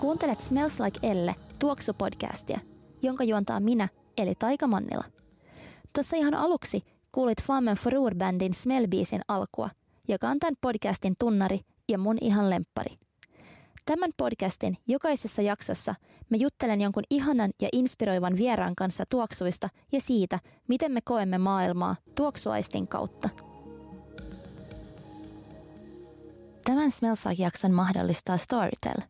Kuuntelet Smells Like Elle tuoksupodcastia, jonka juontaa minä, eli Taika Mannila. Tuossa ihan aluksi kuulit Flammen Forur-bändin Smellbiisin alkua, joka on tämän podcastin tunnari ja mun ihan lemppari. Tämän podcastin jokaisessa jaksossa me juttelen jonkun ihanan ja inspiroivan vieraan kanssa tuoksuista ja siitä, miten me koemme maailmaa tuoksuaistin kautta. Tämän Smells Like-jakson mahdollistaa Storytel.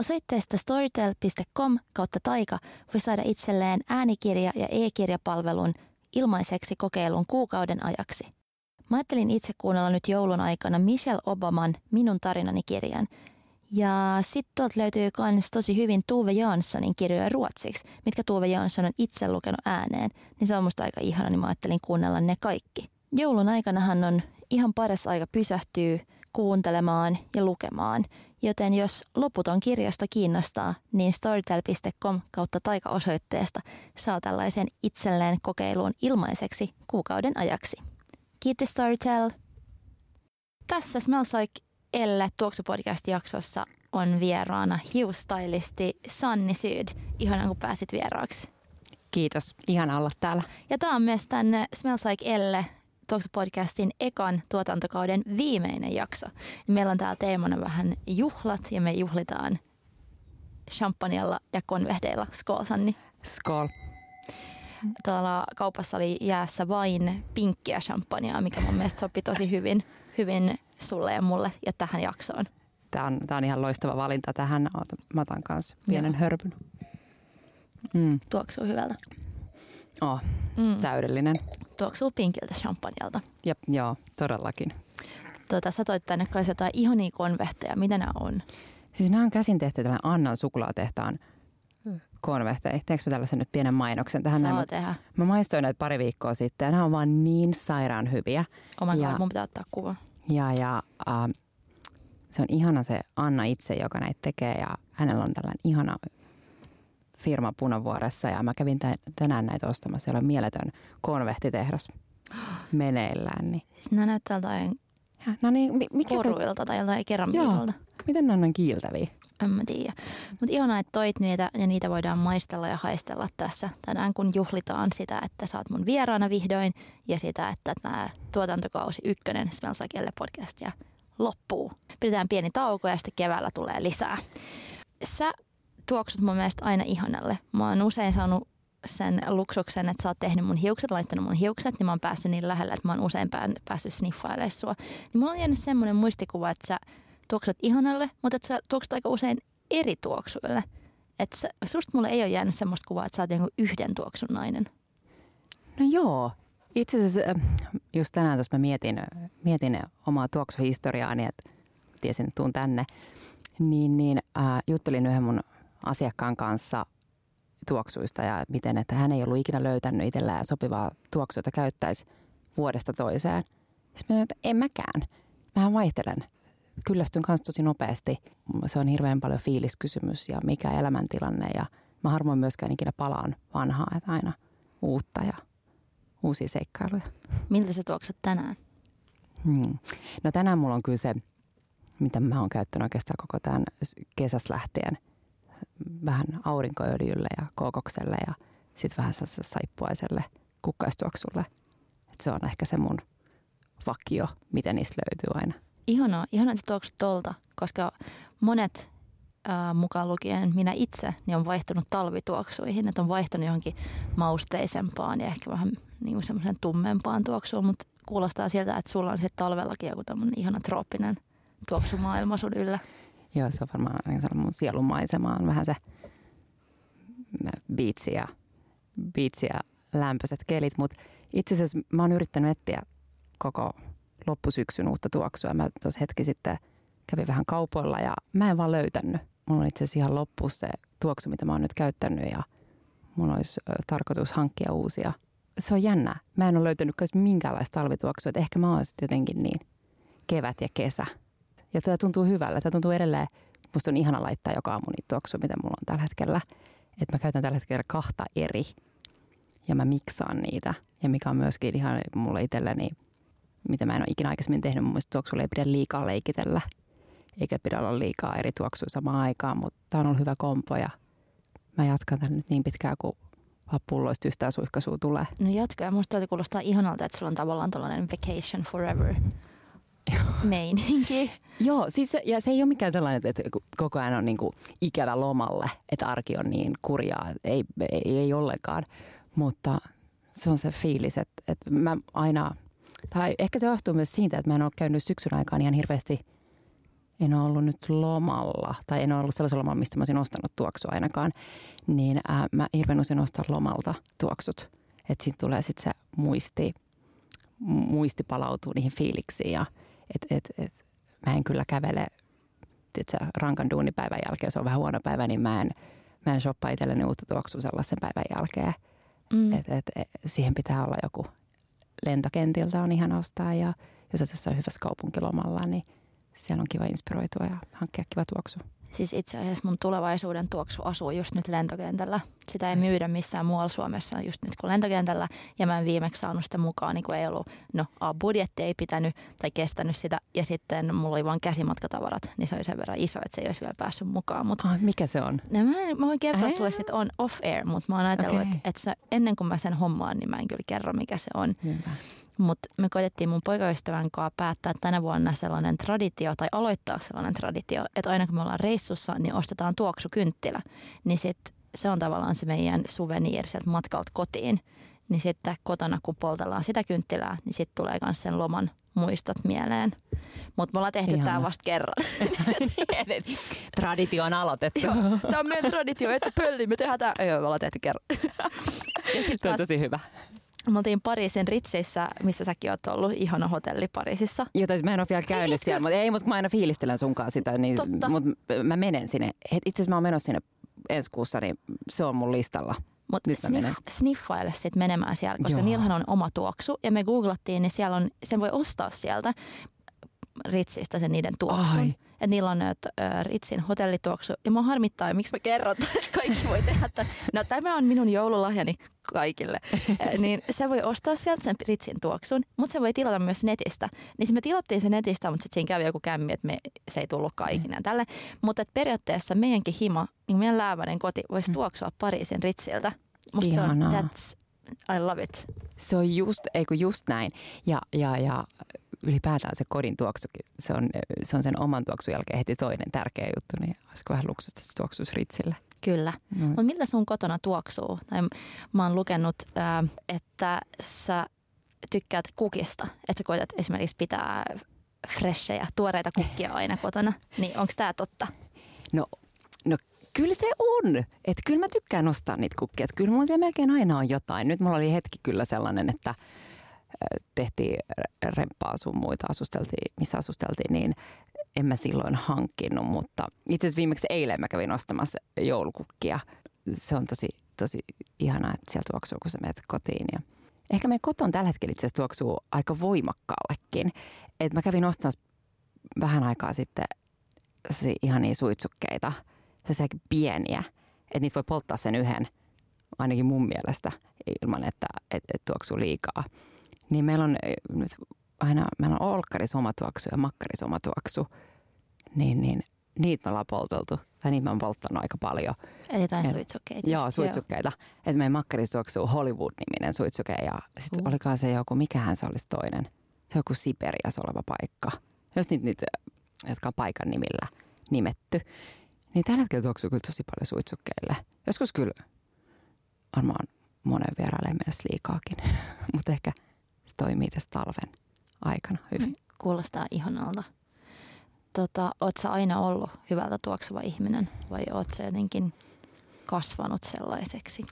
Osoitteesta storytel.com kautta taika voi saada itselleen äänikirja- ja e-kirjapalvelun ilmaiseksi kokeilun kuukauden ajaksi. Mä ajattelin itse kuunnella nyt joulun aikana Michelle Obaman Minun tarinani kirjan. Ja sitten tuolta löytyy myös tosi hyvin Tuve Janssonin kirjoja ruotsiksi, mitkä Tuve Jansson on itse lukenut ääneen. Niin se on musta aika ihana, niin mä ajattelin kuunnella ne kaikki. Joulun aikanahan on ihan paras aika pysähtyä kuuntelemaan ja lukemaan. Joten jos loputon kirjasta kiinnostaa, niin storytel.com kautta taika-osoitteesta saa tällaisen itselleen kokeiluun ilmaiseksi kuukauden ajaksi. Kiitos Storytel! Tässä Smells Like Elle Tuoksupodcast-jaksossa on vieraana hiustylisti Sanni Syd. Ihana kun pääsit vieraaksi. Kiitos, ihana olla täällä. Ja tämä on myös tänne Smells Like Elle Tuoksu-podcastin ekan tuotantokauden viimeinen jakso. Meillä on täällä teemana vähän juhlat ja me juhlitaan champagnella ja konvehdeilla. Skål Sanni. Skål. Tuolla kaupassa oli jäässä vain pinkkiä champagnea, mikä mun mielestä sopi tosi hyvin, hyvin sulle ja mulle ja tähän jaksoon. Tämä on, tämä on ihan loistava valinta tähän. Mä otan kanssa pienen Joo. hörpyn. Mm. Tuoksuu hyvältä. Oh, mm. täydellinen. Tuoksuu pinkiltä champanjalta. Jep, joo, todellakin. Tuota, sä toit tänne kai jotain ihonia konvehteja. Mitä nämä on? Siis nämä on käsin tehty tällainen Annan suklaatehtaan konvehteja. Teekö mä tällaisen nyt pienen mainoksen tähän? Saa näin? tehdä. Mä maistoin näitä pari viikkoa sitten ja nämä on vaan niin sairaan hyviä. Oh my ja, God, mun pitää ottaa kuva. Ja, ja äh, se on ihana se Anna itse, joka näitä tekee ja hänellä on tällainen ihana firma Punavuoressa ja mä kävin tänään näitä ostamassa. Siellä on mieletön konvehtitehdas meneillään. Niin. Siis nämä näyttää jotain no niin, mikä koruilta tai jotain keramiikalta. Miten nämä on kiiltäviä? En mä tiedä. Mutta ihanaa, että toit niitä ja niitä voidaan maistella ja haistella tässä tänään, kun juhlitaan sitä, että sä oot mun vieraana vihdoin ja sitä, että tämä tuotantokausi ykkönen Smells Like podcastia loppuu. Pidetään pieni tauko ja sitten keväällä tulee lisää. Sä tuoksut mun mielestä aina ihanalle. Mä oon usein saanut sen luksuksen, että sä oot tehnyt mun hiukset, laittanut mun hiukset, niin mä oon päässyt niin lähelle, että mä oon usein päässyt sniffailemaan sua. Niin mulla on jäänyt semmoinen muistikuva, että sä tuoksut ihanalle, mutta että sä tuoksut aika usein eri tuoksuille. Että susta mulle ei ole jäänyt semmoista kuvaa, että sä oot jonkun yhden tuoksun nainen. No joo. Itse asiassa äh, just tänään tuossa mä mietin, mietin omaa tuoksuhistoriaani, että tiesin, että tuun tänne. Niin, niin äh, juttelin yhden mun asiakkaan kanssa tuoksuista ja miten, että hän ei ollut ikinä löytänyt itsellään sopivaa tuoksua, jota käyttäisi vuodesta toiseen. Sitten mä että en mäkään. Mähän vaihtelen. Kyllästyn kanssa tosi nopeasti. Se on hirveän paljon fiiliskysymys ja mikä elämäntilanne ja mä harvoin myöskään ikinä palaan vanhaa, että aina uutta ja uusia seikkailuja. Miltä se tuoksut tänään? Hmm. No tänään mulla on kyllä se, mitä mä oon käyttänyt oikeastaan koko tämän kesästä lähtien – vähän aurinkoöljylle ja kookokselle ja sitten vähän saippuaiselle kukkaistuoksulle. Et se on ehkä se mun vakio, miten niistä löytyy aina. Ihanaa, ihanaa, että tuoksut tolta, koska monet ää, mukaan lukien minä itse, niin on vaihtunut talvituoksuihin, että on vaihtunut johonkin mausteisempaan ja ehkä vähän niin semmoisen tummempaan tuoksuun, mutta kuulostaa siltä, että sulla on sitten talvellakin joku tämmöinen ihana trooppinen tuoksumaailma sun yllä. Joo, se on varmaan mun sielumaisema on vähän se biitsi ja, biitsi ja lämpöiset kelit, mutta itse asiassa mä oon yrittänyt etsiä koko loppusyksyn uutta tuoksua. Mä tuossa hetki sitten kävin vähän kaupoilla ja mä en vaan löytänyt. Mulla on itse asiassa ihan loppu se tuoksu, mitä mä oon nyt käyttänyt ja mun olisi tarkoitus hankkia uusia. Se on jännä. Mä en ole löytänyt minkäänlaista talvituoksua, että ehkä mä oon sitten jotenkin niin kevät ja kesä ja tämä tuntuu hyvällä. Tämä tuntuu edelleen, musta on ihana laittaa joka aamu niitä tuoksua, mitä mulla on tällä hetkellä. Että mä käytän tällä hetkellä kahta eri ja mä miksaan niitä. Ja mikä on myöskin ihan mulle itselleni, mitä mä en ole ikinä aikaisemmin tehnyt, mun mielestä tuoksulla ei pidä liikaa leikitellä. eikä pidä olla liikaa eri tuoksua samaan aikaan, mutta tämä on ollut hyvä kompo ja mä jatkan tämän nyt niin pitkään kuin pulloista yhtään suihkaisua tulee. No jatka, ja musta kuulostaa ihanalta, että sulla on tavallaan tällainen vacation forever meininki. Joo, siis se, ja se ei ole mikään sellainen, että koko ajan on niin kuin ikävä lomalle, että arki on niin kurjaa. Ei, ei, ei ollenkaan, mutta se on se fiilis, että, että mä aina, tai ehkä se johtuu myös siitä, että mä en ole käynyt syksyn aikaan ihan hirveästi, en ole ollut nyt lomalla, tai en ole ollut sellaisella lomalla, mistä mä olisin ostanut tuoksua ainakaan, niin ää, mä hirveän usein ostan lomalta tuoksut. Että siitä tulee sitten se muisti, muisti palautuu niihin fiiliksiin ja et, et, et, mä en kyllä kävele tiedätkö, rankan duunipäivän jälkeen, jos on vähän huono päivä, niin mä en, mä en shoppaa itselleni uutta tuoksua sellaisen päivän jälkeen. Mm. Et, et, et, siihen pitää olla joku lentokentiltä on ihan ostaa ja jos olet jossain hyvässä kaupunkilomalla, niin siellä on kiva inspiroitua ja hankkia kiva tuoksu. Siis itse asiassa mun tulevaisuuden tuoksu asuu just nyt lentokentällä. Sitä ei myydä missään muualla Suomessa just nyt kuin lentokentällä. Ja mä en viimeksi saanut sitä mukaan, niin kuin ei ollut, no A, budjetti ei pitänyt tai kestänyt sitä. Ja sitten mulla oli vain käsimatkatavarat, niin se oli sen verran iso, että se ei olisi vielä päässyt mukaan. Mut, oh, mikä se on? No, mä, mä voin kertoa Ää? sulle sitten on off-air, mutta mä oon ajatellut, okay. että, että ennen kuin mä sen hommaan, niin mä en kyllä kerro, mikä se on. Hyvä. Mutta me koitettiin mun poikaystävän kanssa päättää tänä vuonna sellainen traditio tai aloittaa sellainen traditio, että aina kun me ollaan reissussa, niin ostetaan tuoksukynttilä. Niin sit se on tavallaan se meidän suvenir sieltä matkalta kotiin. Niin sitten kotona kun poltellaan sitä kynttilää, niin sitten tulee myös sen loman muistot mieleen. Mutta me ollaan tehty tämä vasta kerran. traditio on aloitettu. tämä on meidän traditio, että pölli, me tehdään tämä. Joo, me ollaan tehty kerran. Ja se on tosi hyvä. Me oltiin Pariisin Ritseissä, missä säkin oot ollut. Ihana hotelli Pariisissa. Joo, tai siis mä en ole vielä käynyt Eikö? siellä, mutta ei, mutta mä aina fiilistelen sunkaan sitä, niin, mutta mä menen sinne. Itse asiassa mä oon menossa sinne ensi kuussa, niin se on mun listalla. Mutta sniff, sniffaile sitten menemään siellä, koska Joo. niillähän on oma tuoksu. Ja me googlattiin, niin siellä on, sen voi ostaa sieltä. Ritsistä sen niiden tuoksun. Että niillä on äh, Ritsin hotellituoksu. Ja mua harmittaa, miksi mä kerron, että kaikki voi tehdä. Että, no tämä on minun joululahjani kaikille. niin se voi ostaa sieltä sen Ritsin tuoksun, mutta se voi tilata myös netistä. Niin me tilattiin se netistä, mutta sitten siinä kävi joku kämmi, että me, se ei tullutkaan ikinä mm. tälle. Mutta periaatteessa meidänkin hima, niin meidän lääväinen koti voisi mm. tuoksua Pariisin Ritsiltä. Musta Ihanaa. se on, that's, I love it. Se on just, ei kun just näin. Ja, ja, ja ylipäätään se kodin tuoksukin, se on, se on sen oman tuoksun jälkeen heti toinen tärkeä juttu, niin olisiko vähän luksusta, se tuoksuisi Ritsille. Kyllä. Mm. Mutta miltä sun kotona tuoksuu? Tai mä oon lukenut, että sä tykkäät kukista, että sä koetat esimerkiksi pitää freshejä, tuoreita kukkia aina kotona. Niin onko tämä totta? No, no kyllä se on. Että kyllä mä tykkään nostaa niitä kukkia. Että kyllä mulla melkein aina on jotain. Nyt mulla oli hetki kyllä sellainen, että – tehtiin remppaa sun muita, asusteltiin, missä asusteltiin, niin en mä silloin hankkinut, mutta itse asiassa viimeksi eilen mä kävin ostamassa joulukukkia. Se on tosi, tosi ihanaa, että sieltä tuoksuu, kun sä menet kotiin. Ja ehkä meidän koton tällä hetkellä itse asiassa tuoksuu aika voimakkaallekin. Et mä kävin ostamassa vähän aikaa sitten ihan niin suitsukkeita, se pieniä, että niitä voi polttaa sen yhden, ainakin mun mielestä, ilman että, että, että tuoksuu liikaa niin meillä on eh, nyt aina, meillä on olkkaris oma tuoksu ja makkaris oma tuoksu, niin, niin niitä me ollaan polteltu, tai niitä mä oon polttanut aika paljon. Eli jotain suitsukkeita. Joo, suitsukkeita. Että meidän makkaris tuoksuu Hollywood-niminen suitsuke, ja sitten uh. olikaan se joku, mikähän se olisi toinen, se joku Siperias oleva paikka. Jos niitä, niitä, jotka on paikan nimillä nimetty. Niin tällä hetkellä tuoksuu kyllä tosi paljon suitsukkeille. Joskus kyllä varmaan monen vierailen mennessä liikaakin, mutta ehkä – toimii tässä talven aikana hyvin. Kuulostaa ihanalta. Tota, oot sä aina ollut hyvältä tuoksuva ihminen vai oot sä jotenkin kasvanut sellaiseksi?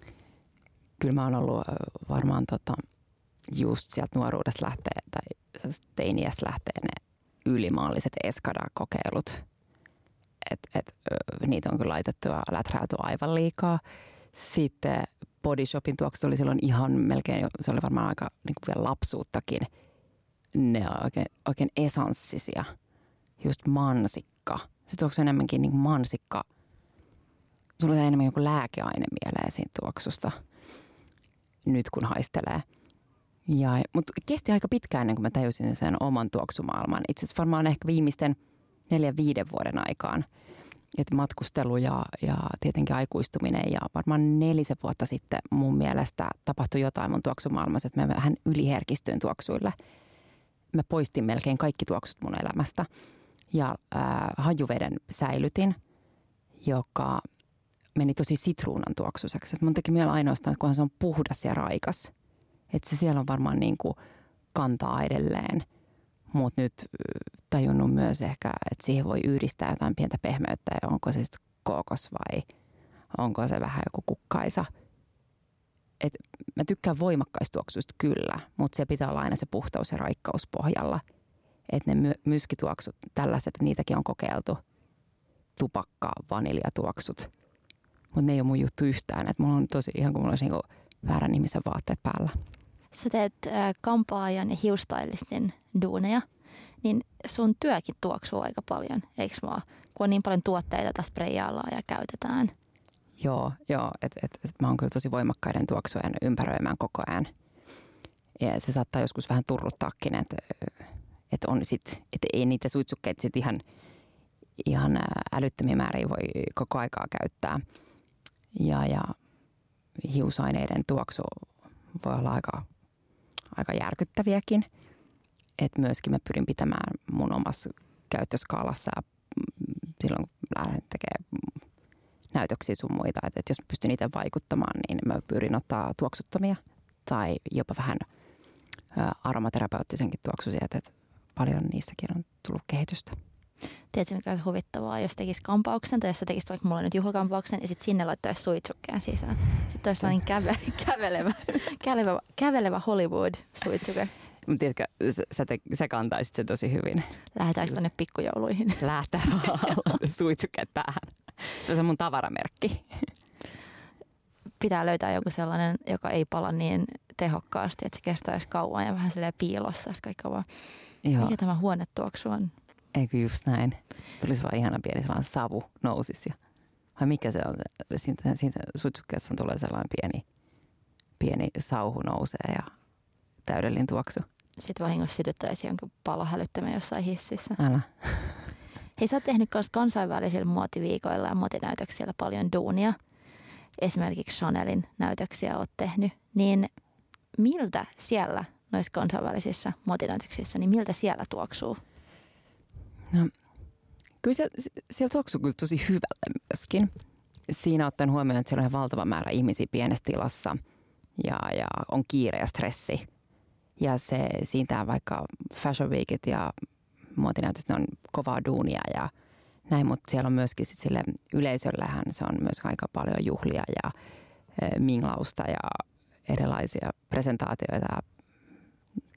Kyllä mä oon ollut varmaan tota, just sieltä nuoruudesta lähtee tai teiniästä lähtee ne ylimaalliset Eskada-kokeilut. Et, et, niitä on kyllä laitettu ja läträyty aivan liikaa. Sitten Body Shopin tuoksu oli silloin ihan melkein, se oli varmaan aika niin kuin vielä lapsuuttakin. Ne on oikein, oikein esanssisia. Just mansikka. Se tuoksu enemmänkin niin kuin mansikka. On enemmän joku lääkeaine mieleen siitä tuoksusta. Nyt kun haistelee. Ja, mutta kesti aika pitkään ennen kuin mä tajusin sen oman tuoksumaailman. Itse asiassa varmaan ehkä viimeisten neljän viiden vuoden aikaan. Et matkustelu ja, ja tietenkin aikuistuminen ja varmaan nelisen vuotta sitten mun mielestä tapahtui jotain mun tuoksumaailmassa, että mä vähän yliherkistyin tuoksuille. Mä poistin melkein kaikki tuoksut mun elämästä ja äh, hajuveden säilytin, joka meni tosi sitruunan tuoksuiseksi. Et mun teki mieli ainoastaan, kun se on puhdas ja raikas. Että se siellä on varmaan niin kuin kantaa edelleen. Mutta nyt tajunnut myös ehkä, että siihen voi yhdistää jotain pientä pehmeyttä. Ja onko se sitten kookos vai onko se vähän joku kukkaisa. Et mä tykkään voimakkaistuoksuista kyllä, mutta se pitää olla aina se puhtaus ja raikkaus pohjalla. Että ne my- myskituoksut, tällaiset, niitäkin on kokeiltu. Tupakka, vaniljatuoksut. Mutta ne ei ole mun juttu yhtään. Et mulla on tosi ihan kuin mulla olisi niinku väärän ihmisen vaatteet päällä. Sä teet kampaajan ja hiustylistin duuneja, niin sun työkin tuoksuu aika paljon, eikö vaan? Kun on niin paljon tuotteita tässä spreijaillaan ja käytetään. Joo, joo. että et, et mä oon kyllä tosi voimakkaiden tuoksujen ympäröimään koko ajan. Ja se saattaa joskus vähän turruttaakin, että et on sit, että ei niitä suitsukkeita sit ihan, ihan älyttömiä määriä voi koko aikaa käyttää. Ja, ja hiusaineiden tuoksu voi olla aika, aika järkyttäviäkin. Et myöskin mä pyrin pitämään mun omassa käyttöskaalassa ja silloin kun lähden tekemään näytöksiä sun muita. Että et jos pystyn itse vaikuttamaan, niin mä pyrin ottaa tuoksuttamia tai jopa vähän aromaterapeuttisenkin tuoksuisia. Että paljon niissäkin on tullut kehitystä. Tiedätkö, mikä olisi huvittavaa, jos tekisi kampauksen tai jos sä tekisit vaikka mulle nyt juhlakampauksen ja sitten sinne laittaisi suitsukkeen sisään. Sitten olisi sellainen käve, kävelevä, kävelevä, kävelevä Hollywood-suitsuke. Mutta tiedätkö, sä, te, sä kantaisit se tosi hyvin. Lähdetäänkö tuonne pikkujouluihin? Lähtää vaan suitsukkeet päähän. Se on se mun tavaramerkki. Pitää löytää joku sellainen, joka ei pala niin tehokkaasti, että se kestäisi kauan ja vähän silleen piilossa. Kaikki vaan, Joo. mikä tämä huonetuoksu on? Eikö just näin? Tulisi vaan ihana pieni sellainen savu nousisi. Ja, vai mikä se on? Siitä, siitä suitsukkeessa tulee sellainen pieni, pieni sauhu nousee ja täydellinen tuoksu. Sitten vahingossa sytyttäisi jonkun palohälyttämään jossain hississä. Älä. Hei, sä oot tehnyt myös kansainvälisillä muotiviikoilla ja muotinäytöksillä paljon duunia. Esimerkiksi Chanelin näytöksiä oot tehnyt. Niin miltä siellä noissa kansainvälisissä muotinäytöksissä, niin miltä siellä tuoksuu? No, kyllä siellä, siellä tuoksuu kyllä tosi hyvälle myöskin. Siinä ottaen huomioon, että siellä on valtava määrä ihmisiä pienessä tilassa ja, ja on kiire ja stressi. Ja se siitä vaikka Fashion Weekit ja muotinäytöt, ne on kovaa duunia ja näin, mutta siellä on myöskin sit sille yleisöllähän se on myös aika paljon juhlia ja e, minglausta ja erilaisia presentaatioita ja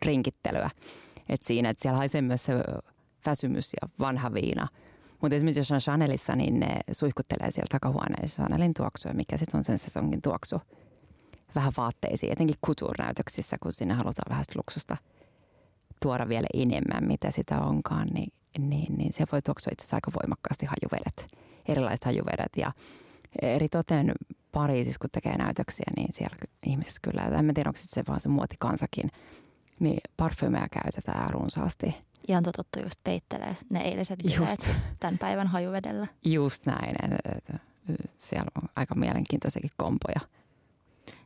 rinkittelyä. Et siinä, että siellä haisee myös se väsymys ja vanha viina. Mutta esimerkiksi jos on Chanelissa, niin ne suihkuttelee siellä takahuoneessa Chanelin tuoksua, mikä sitten on sen sesongin tuoksu. Vähän vaatteisiin, etenkin couture-näytöksissä, kun sinne halutaan vähän luksusta tuoda vielä enemmän, mitä sitä onkaan, niin, niin, niin se voi tuoksua itse asiassa aika voimakkaasti hajuvedet, erilaiset hajuvedet. Ja eri toten Pariisissa, kun tekee näytöksiä, niin siellä ihmiset kyllä, en tiedä, onko se vaan se muotikansakin, niin parfymeja käytetään runsaasti – ihan totta just peittelee ne eiliset bileet tämän päivän hajuvedellä. Just näin. Siellä on aika mielenkiintoisiakin kompoja.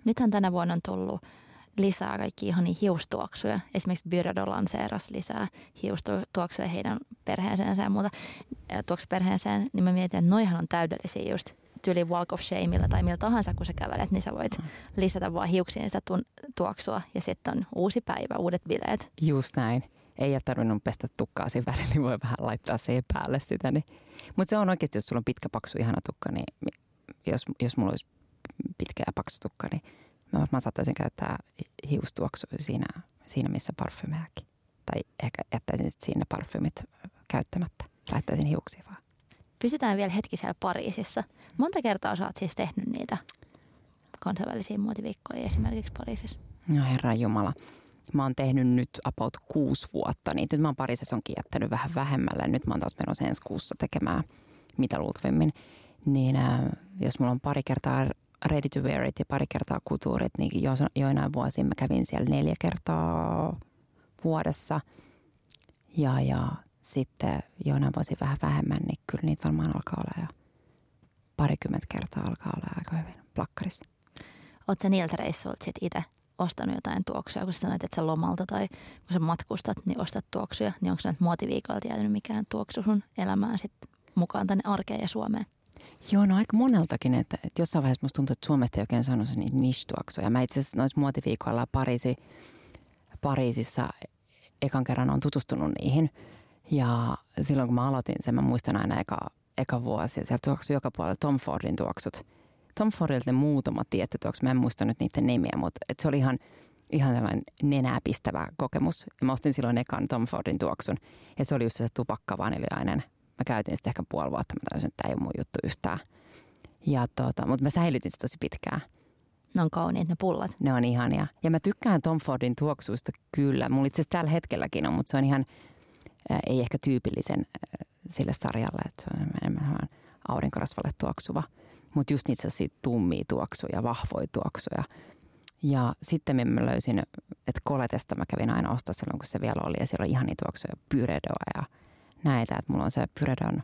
Nythän tänä vuonna on tullut lisää kaikki ihan hiustuoksuja. Esimerkiksi Byredo lanseerasi lisää hiustuoksuja heidän perheeseensä ja muuta tuoksuperheeseen. Niin mä mietin, että noihan on täydellisiä just tyyli Walk of Shameilla tai millä tahansa, kun sä kävelet, niin sä voit mm. lisätä vaan hiuksiin sitä tuoksua ja sitten on uusi päivä, uudet bileet. Just näin ei ole tarvinnut pestä tukkaa siinä välillä, niin voi vähän laittaa siihen päälle sitä. Niin. Mutta se on oikeasti, jos sulla on pitkä, paksu, ihana tukka, niin jos, jos mulla olisi pitkä ja paksu tukka, niin mä varmaan saattaisin käyttää hiustuoksu siinä, siinä missä parfymeäkin. Tai ehkä jättäisin sitten siinä parfymit käyttämättä. Laittaisin hiuksia vaan. Pysytään vielä hetki siellä Pariisissa. Monta kertaa sä oot siis tehnyt niitä kansainvälisiä muotiviikkoja esimerkiksi Pariisissa? No herra Jumala. Mä oon tehnyt nyt about kuusi vuotta, niin nyt mä oon pari sesonkin jättänyt vähän vähemmälle. Nyt mä oon taas menossa ensi kuussa tekemään mitä luultavimmin. Niin äh, jos mulla on pari kertaa ready to wear it ja pari kertaa kutuurit, niin jo, joinain vuosina mä kävin siellä neljä kertaa vuodessa. Ja, ja sitten joina vuosi vähän vähemmän, niin kyllä niitä varmaan alkaa olla jo parikymmentä kertaa alkaa olla aika hyvin plakkarissa. Oletko niiltä reissuilta sit itse ostanut jotain tuoksuja, kun sä sanoit, että sä lomalta tai kun sä matkustat, niin ostat tuoksuja, niin onko nyt muotiviikolta jäänyt mikään tuoksu sun elämään sit mukaan tänne arkeen ja Suomeen? Joo, no aika moneltakin, että, että jossain vaiheessa musta tuntuu, että Suomesta ei oikein sanonut niitä niche-tuoksuja. Mä itse asiassa noissa muotiviikoilla Pariisi, Pariisissa ekan kerran on tutustunut niihin. Ja silloin kun mä aloitin sen, mä muistan aina eka, eka vuosi. Ja sieltä tuoksui joka puolella Tom Fordin tuoksut. Tom Fordilta muutama tietty tuoksu. Mä en muista nyt niiden nimiä, mutta et se oli ihan, ihan sellainen nenää pistävä kokemus. Ja mä ostin silloin ekan Tom Fordin tuoksun. Ja se oli just se tupakka vaniljainen. Mä käytin sitä ehkä puoli vuotta. Mä täysin, että tämä ei ole mun juttu yhtään. Ja tota, mutta mä säilytin sitä tosi pitkään. Ne on kauniit ne pullat. Ne on ihania. Ja mä tykkään Tom Fordin tuoksuista kyllä. Mulla itse asiassa tällä hetkelläkin on, mutta se on ihan, äh, ei ehkä tyypillisen äh, sille sarjalle, että se on enemmän aurinkorasvalle tuoksuva. Mutta just niitä tummia tuoksuja, vahvoja tuoksuja. Ja sitten mä löysin, että Koletesta mä kävin aina ostaa silloin, kun se vielä oli. Ja siellä on ihania tuoksuja, pyredoa ja näitä. Että mulla on se pyredon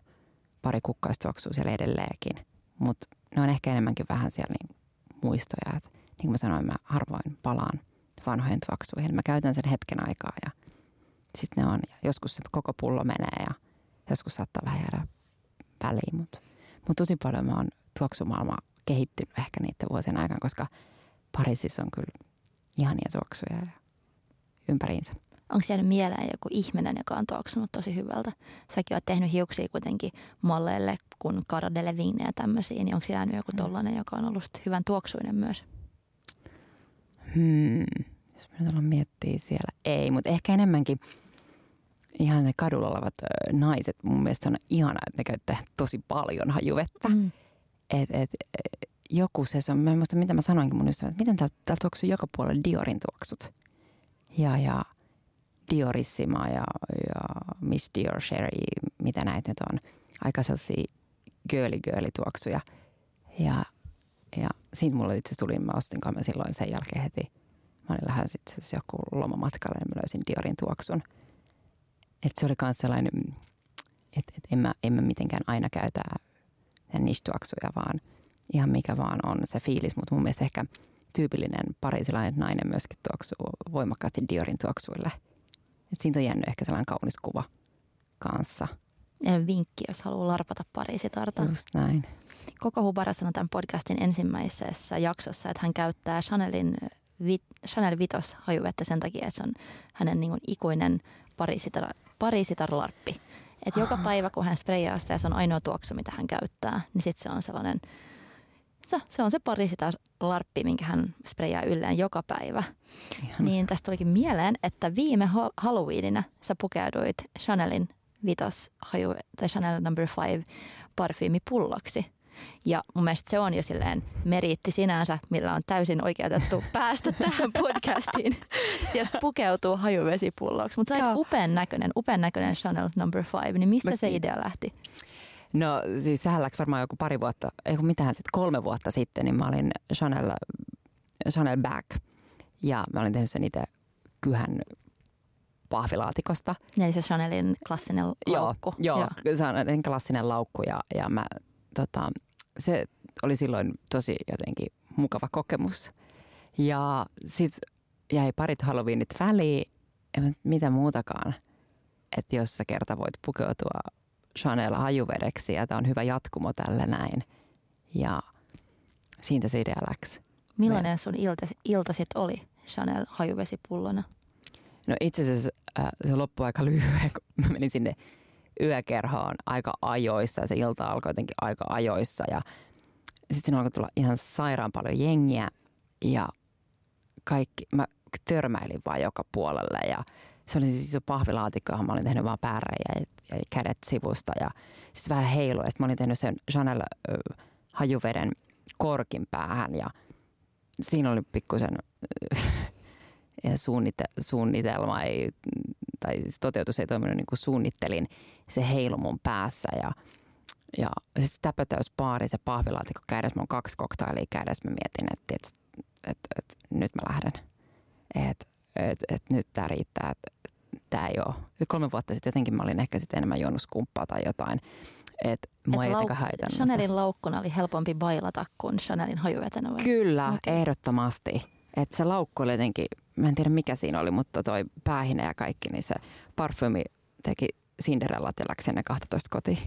pari kukkaistuoksua siellä edelleenkin. Mutta ne on ehkä enemmänkin vähän siellä niin muistoja. Et, niin kuin mä sanoin, mä harvoin palaan vanhojen tuoksuihin. Mä käytän sen hetken aikaa ja sitten ne on, ja joskus se koko pullo menee ja joskus saattaa vähän jäädä väliin. Mutta mut tosi paljon mä oon tuoksumaailma kehittynyt ehkä niiden vuosien aikana, koska Pariisissa on kyllä ihania tuoksuja ja ympäriinsä. Onko jäänyt mieleen joku ihminen, joka on tuoksunut tosi hyvältä? Säkin oot tehnyt hiuksia kuitenkin malleille, kun Cara Delevingne ja tämmöisiä, niin onko jäänyt joku mm. tollainen, joka on ollut hyvän tuoksuinen myös? Hmm. Jos me nyt miettiä siellä, ei, mutta ehkä enemmänkin ihan ne kadulla olevat naiset. Mun mielestä on ihanaa, että ne käyttää tosi paljon hajuvettä. Mm. Et, et, joku se, on, mä en muista mitä mä sanoinkin mun ystävät, että miten täällä, täällä tuoksuu joka puolella Diorin tuoksut. Ja, ja Diorissima ja, ja Miss Dior Sherry, mitä näitä nyt on. Aika sellaisia girly girly tuoksuja. Ja, ja siitä mulle itse tuli, mä ostin mä silloin sen jälkeen heti. Mä olin lähes itse asiassa joku lomamatkalle ja mä löysin Diorin tuoksun. Että se oli myös sellainen, että et en, mä, en mä mitenkään aina käytä niche-tuoksuja, vaan ihan mikä vaan on se fiilis. Mutta mun mielestä ehkä tyypillinen parisilainen nainen myöskin tuoksuu voimakkaasti Diorin tuoksuille – et siitä on jäänyt ehkä sellainen kaunis kuva kanssa. Ja vinkki, jos haluaa larpata Pariisitarta. Just näin. Koko Hubara sanoi tämän podcastin ensimmäisessä jaksossa, että hän käyttää Chanelin vit, Chanel Vitos hajuvettä sen takia, että se on hänen niin kuin, ikuinen Pariisitar, Pariisitar-larppi. Että joka päivä, kun hän spreijaa sitä ja se on ainoa tuoksu, mitä hän käyttää, niin sitten se on sellainen – se, se on se Pariisita larppi, minkä hän spreijaa ylleen joka päivä. Ihan. Niin tästä tulikin mieleen, että viime Halloweenina sä pukeuduit Chanelin vitos haju, tai Chanel number five parfyymipulloksi. Ja mun mielestä se on jo silleen meriitti sinänsä, millä on täysin oikeutettu päästä tähän podcastiin, jos pukeutuu hajuvesipulloksi. Mutta sä oot upean näköinen, upean näköinen Chanel number five, niin mistä Mä se idea lähti? No siis sehän läksi varmaan joku pari vuotta, ei kun mitään sitten kolme vuotta sitten, niin mä olin Chanel, Chanel Back. Ja mä olin tehnyt sen itse kyhän pahvilaatikosta. Eli se Chanelin klassinen laukku. Joo, joo, Chanelin klassinen laukku ja, ja mä, tota, se oli silloin tosi jotenkin mukava kokemus. Ja sitten jäi parit Halloweenit väliin, en mitä muutakaan. Että jos sä kerta voit pukeutua Chanel hajuvedeksi ja tämä on hyvä jatkumo tälle näin. Ja siitä se idea läksi. Millainen sun ilta, ilta sitten oli Chanel hajuvesipullona? No itse asiassa äh, se loppui aika lyhyen, kun mä menin sinne yökerhoon aika ajoissa ja se ilta alkoi jotenkin aika ajoissa ja sitten siinä alkoi tulla ihan sairaan paljon jengiä ja kaikki, mä törmäilin vaan joka puolelle ja se oli siis iso pahvilaatikko, johon mä olin tehnyt vaan päärejä ja, ja kädet sivusta ja siis vähän heilu. Ja mä olin tehnyt sen Chanel äh, hajuveden korkin päähän ja siinä oli pikkusen ja suunnite- suunnitelma ei, tai se toteutus ei toiminut niin kuin suunnittelin. Se heilu mun päässä ja, ja sitten täpötäyspaari, se pahvilaatikko kädessä, mä on kaksi koktailia kädessä. Mä mietin, että, että, että, että nyt mä lähden. Että et, et nyt tämä riittää, että tämä ei ole. Kolme vuotta sitten jotenkin mä olin ehkä sitten enemmän juonut skumppaa tai jotain. Et mua Et ei lauk- haitannut. Chanelin laukkuna oli helpompi bailata kuin Chanelin hajuvetenä vai? Kyllä, okay. ehdottomasti. Että se laukku oli jotenkin, mä en tiedä mikä siinä oli, mutta toi päähine ja kaikki, niin se parfyymi teki Cinderella teläksi ennen 12 kotiin.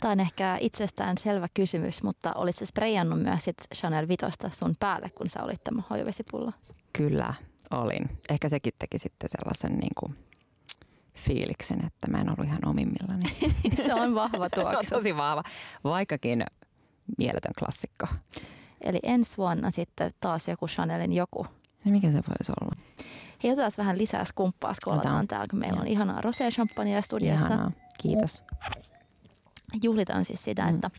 Tämä on ehkä itsestään selvä kysymys, mutta olit sä sprayannut myös sit Chanel Vitosta sun päälle, kun sä olit tämä hajuvesipulla? Kyllä, olin. Ehkä sekin teki sitten sellaisen niin kuin fiiliksen, että mä en ollut ihan omimmillani. Se on vahva se on tuoksu. tosi vahva, vaikkakin mieletön klassikko. Eli ensi vuonna sitten taas joku Chanelin joku. Niin mikä se voisi olla? Hei, otetaan vähän lisää skumppaa, skolataan Otetaan. täällä, kun meillä on ihanaa rosé-champagnea studiossa. Ihanaa, kiitos. Juhlitaan siis sitä, Mm. että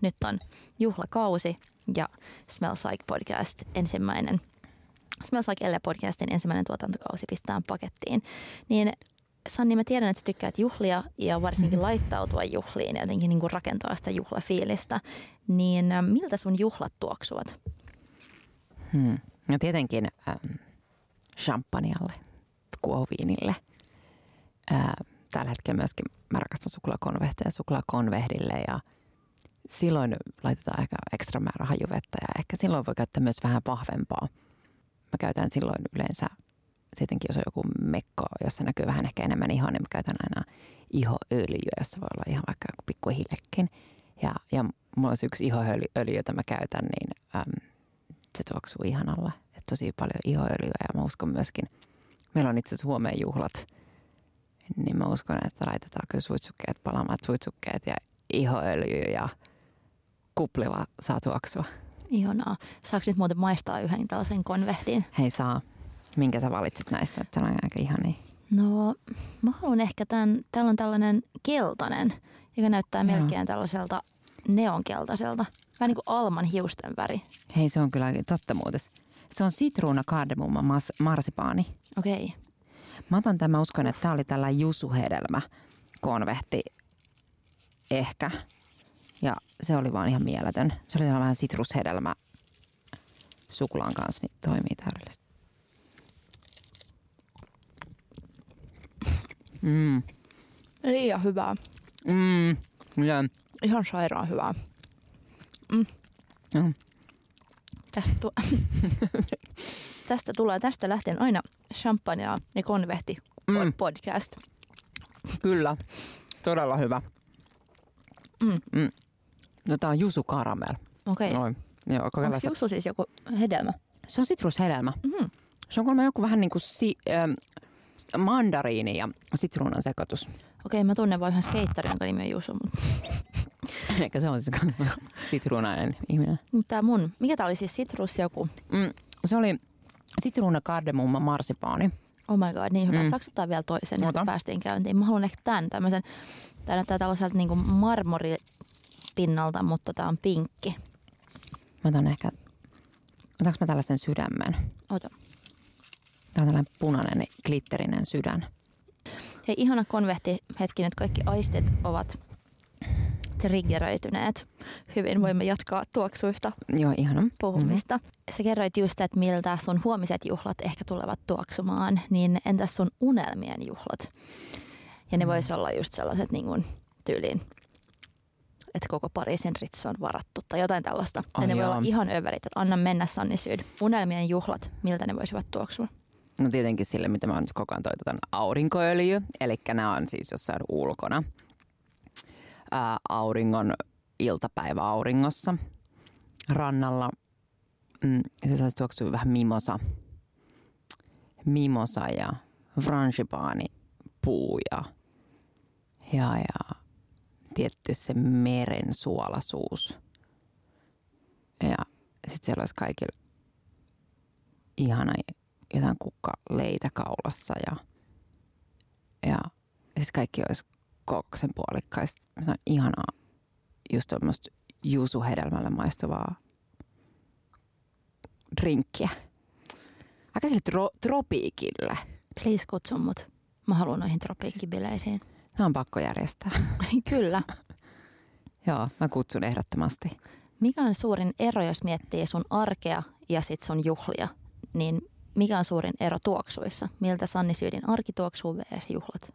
nyt on juhlakausi ja Smells Like Podcast ensimmäinen, Smells Like Elle podcastin ensimmäinen tuotantokausi pistetään pakettiin. Niin Sanni, mä tiedän, että sä tykkäät juhlia ja varsinkin laittautua juhliin ja jotenkin niin kuin rakentaa sitä juhlafiilistä. Niin äh, miltä sun juhlat tuoksuvat? Hmm. No tietenkin ähm, champagnealle, kuohuviinille. Äh, tällä hetkellä myöskin mä rakastan suklaakonvehteja suklaakonvehdille ja silloin laitetaan ehkä ekstra määrä hajuvettä ja ehkä silloin voi käyttää myös vähän vahvempaa. Mä käytän silloin yleensä, tietenkin jos on joku mekko, jossa näkyy vähän ehkä enemmän ihoa, niin mä käytän aina ihoöljyä, jossa voi olla ihan vaikka joku pikku hillekin. Ja, ja mulla on yksi ihoöljy, öljy, jota mä käytän, niin äm, se tuoksuu ihanalla. Tosi paljon ihoöljyä ja mä uskon myöskin, meillä on itse asiassa huomeen juhlat, niin mä uskon, että laitetaan kyllä suitsukkeet, palamat suitsukkeet ja ihoöljy ja kupliva saa tuoksua. Ihanaa. Saako nyt muuten maistaa yhden tällaisen konvehdin? Hei saa, minkä sä valitsit näistä, että on aika ihania. No, mä haluan ehkä tämän, täällä on tällainen keltainen, joka näyttää Joo. melkein tällaiselta neonkeltaiselta. Vähän niin kuin Alman hiusten väri. Hei se on kyllä totta muuten. Se on sitruuna, kardemumma, mas, marsipaani. Okei. Mä otan tämän, mä uskon, että tämä oli tällä jusuhedelmä konvehti ehkä. Ja se oli vaan ihan mieletön. Se oli vähän sitrushedelmä suklaan kanssa, niin toimii täydellisesti. Mm. Liian hyvää. Mm. Ihan sairaan hyvää. mm. Tästä, tu- tästä tulee, tästä lähtien aina champagnea ja konvehti Mm. podcast. Kyllä, todella hyvä. Mm. Mm. No tää on jusu karamel. Okei. Joo, Onko. Jussu siis joku hedelmä? Se on sitrushedelmä. Mhm. Se on kuulemma joku vähän niin kuin si, ähm, mandariini ja sitruunan sekoitus. Okei, mä tunnen vain yhden skeittari, jonka nimi on Jusu. Mutta Eikä se on siis sitruunainen ihminen. tää mun, mikä tää oli siis sitrus joku? Mm, se oli sitruuna, kardemumma, marsipaani. Oh my god, niin hyvä. Mm. Saako ottaa vielä toisen, Ota. kun päästiin käyntiin? Mä haluan ehkä tämän tämmöisen. Tää näyttää tällaiselta niin kuin marmoripinnalta, mutta tää on pinkki. Mä otan ehkä, otanko mä tällaisen sydämen? Ota. Tää on tällainen punainen glitterinen sydän. Hei, ihana konvehti hetki, nyt kaikki aistit ovat triggeröityneet. Hyvin voimme jatkaa tuoksuista Joo, ihana. puhumista. Mm-hmm. Sä kerroit just, että miltä sun huomiset juhlat ehkä tulevat tuoksumaan, niin entäs sun unelmien juhlat? Ja ne Mm. vois olla just sellaiset niin kuin tyyliin, että koko Pariisin Ritz on varattu tai jotain tällaista. Ai ja ne voi joo. olla ihan överit, että anna mennä Sanni Syd. Unelmien juhlat, miltä ne voisivat tuoksua? No tietenkin sille, mitä mä nyt koko ajan toitotan, aurinkoöljy. Eli nämä on siis jossain ulkona. Ää, auringon iltapäivä auringossa rannalla. Mm, se saisi tuoksua vähän mimosa, mimosa ja frangipaani puu ja, ja, ja tietty se meren suolasuus. Ja sitten siellä olisi kaikilla ihana jotain kukkaleitä kaulassa ja, ja siis kaikki olisi kooksen puolikkaista. Se on ihanaa just tuommoista juusuhedelmällä maistuvaa drinkkiä. Aika sille tro- tropiikille. Please kutsu mut. Mä haluan noihin tropiikkibileisiin. Nämä on pakko järjestää. Kyllä. Joo, mä kutsun ehdottomasti. Mikä on suurin ero, jos miettii sun arkea ja sit sun juhlia? Niin mikä on suurin ero tuoksuissa? Miltä Sanni Syydin arki tuoksuu vs. juhlat?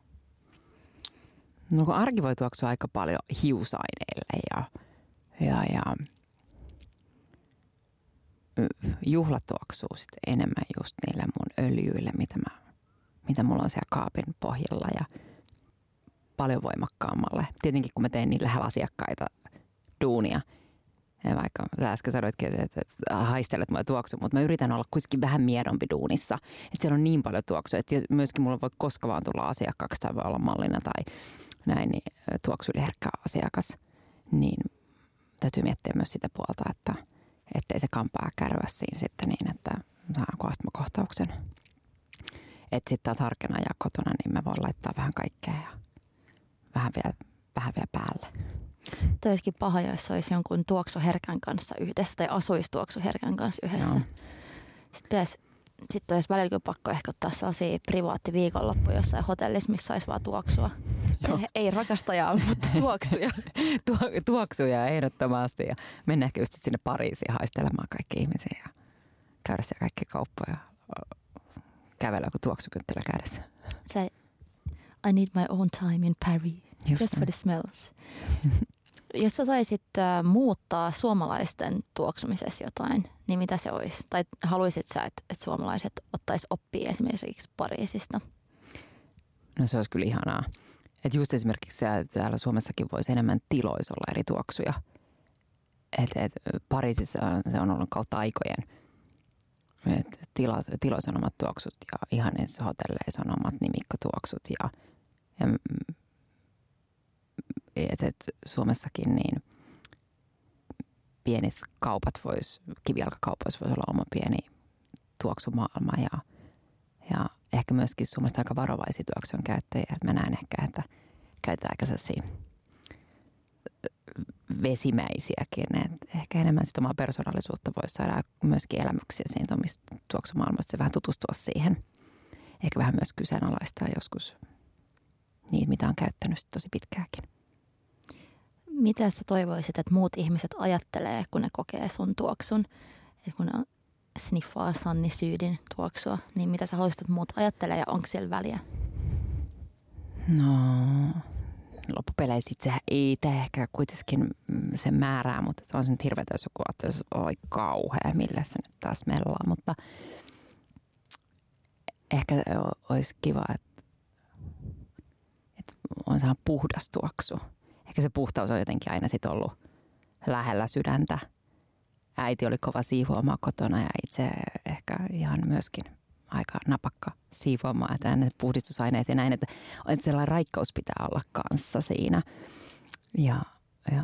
No kun arki voi tuoksua aika paljon hiusaineille ja, ja, ja juhlat tuoksuu sitten enemmän just niille mun öljyille, mitä, mä, mitä mulla on siellä kaapin pohjalla ja paljon voimakkaammalle. Tietenkin kun mä teen niin lähellä asiakkaita duunia, ja vaikka sä äsken sanoitkin, että, että haistelet mua tuoksu, mutta mä yritän olla kuitenkin vähän miedompi duunissa. Että siellä on niin paljon tuoksua, että myöskin mulla voi koska vaan tulla asiakkaaksi tai voi olla mallina tai näin, niin tuoksuliherkkä asiakas. Niin täytyy miettiä myös sitä puolta, että ettei se kampaa kärryä siinä sitten niin, että saa astmakohtauksen. Että sitten taas harkena ja kotona, niin mä voin laittaa vähän kaikkea ja vähän vielä, vähän vielä päälle. Toi olisikin paha, jos olisi jonkun tuoksuherkän kanssa yhdessä tai asuisi tuoksuherkän kanssa yhdessä. Joo. Sitten pitäisi sitten olisi välillä pakko ehkä ottaa sellaisia privaatti viikonloppu jossain hotellissa, missä saisi vaan tuoksua. Ei rakastajaa, mutta tuoksuja. tuoksuja ehdottomasti ja mennä ehkä just sinne Pariisiin haistelemaan kaikki ihmisiä ja käydä siellä kaikki kauppoja kävellä kuin tuoksukynttilä kädessä. Se, I need my own time in Paris, just, just for the smells. Jos sä saisit äh, muuttaa suomalaisten tuoksumisessa jotain, niin mitä se olisi? Tai haluaisit sä, että, että suomalaiset ottais oppia esimerkiksi Pariisista? No se olisi kyllä ihanaa. Että just esimerkiksi täällä Suomessakin voisi enemmän tiloissa olla eri tuoksuja. Että et Pariisissa se on ollut kautta aikojen. Et tiloissa on omat tuoksut ja ihanissa hotelleissa on omat nimikkotuoksut ja, ja että et Suomessakin niin pienet kaupat vois, kivijalkakaupoissa voisi olla oma pieni tuoksumaailma ja, ja ehkä myöskin Suomesta aika varovaisia tuoksujen käyttäjiä. Että mä näen ehkä, että käytetään aika sellaisia vesimäisiäkin. Et ehkä enemmän sitä omaa persoonallisuutta voisi saada myöskin elämyksiä siitä omista tuoksumaailmasta ja vähän tutustua siihen. Ehkä vähän myös kyseenalaistaa joskus niitä, mitä on käyttänyt tosi pitkääkin mitä sä toivoisit, että muut ihmiset ajattelee, kun ne kokee sun tuoksun? Et kun sniffaa Sanni Syydin tuoksua, niin mitä sä haluaisit, että muut ajattelee ja onko siellä väliä? No, loppupeleissä itsehän ei tee ehkä kuitenkin sen määrää, mutta on se nyt hirveätä, jos joku että oi kauhea, millä se nyt taas mellaa, mutta ehkä olisi kiva, että, että on sellainen puhdas tuoksu – ehkä se puhtaus on jotenkin aina sit ollut lähellä sydäntä. Äiti oli kova siivoamaan kotona ja itse ehkä ihan myöskin aika napakka siivoamaan, että ne puhdistusaineet ja näin, että, että sellainen raikkaus pitää olla kanssa siinä. Ja, ja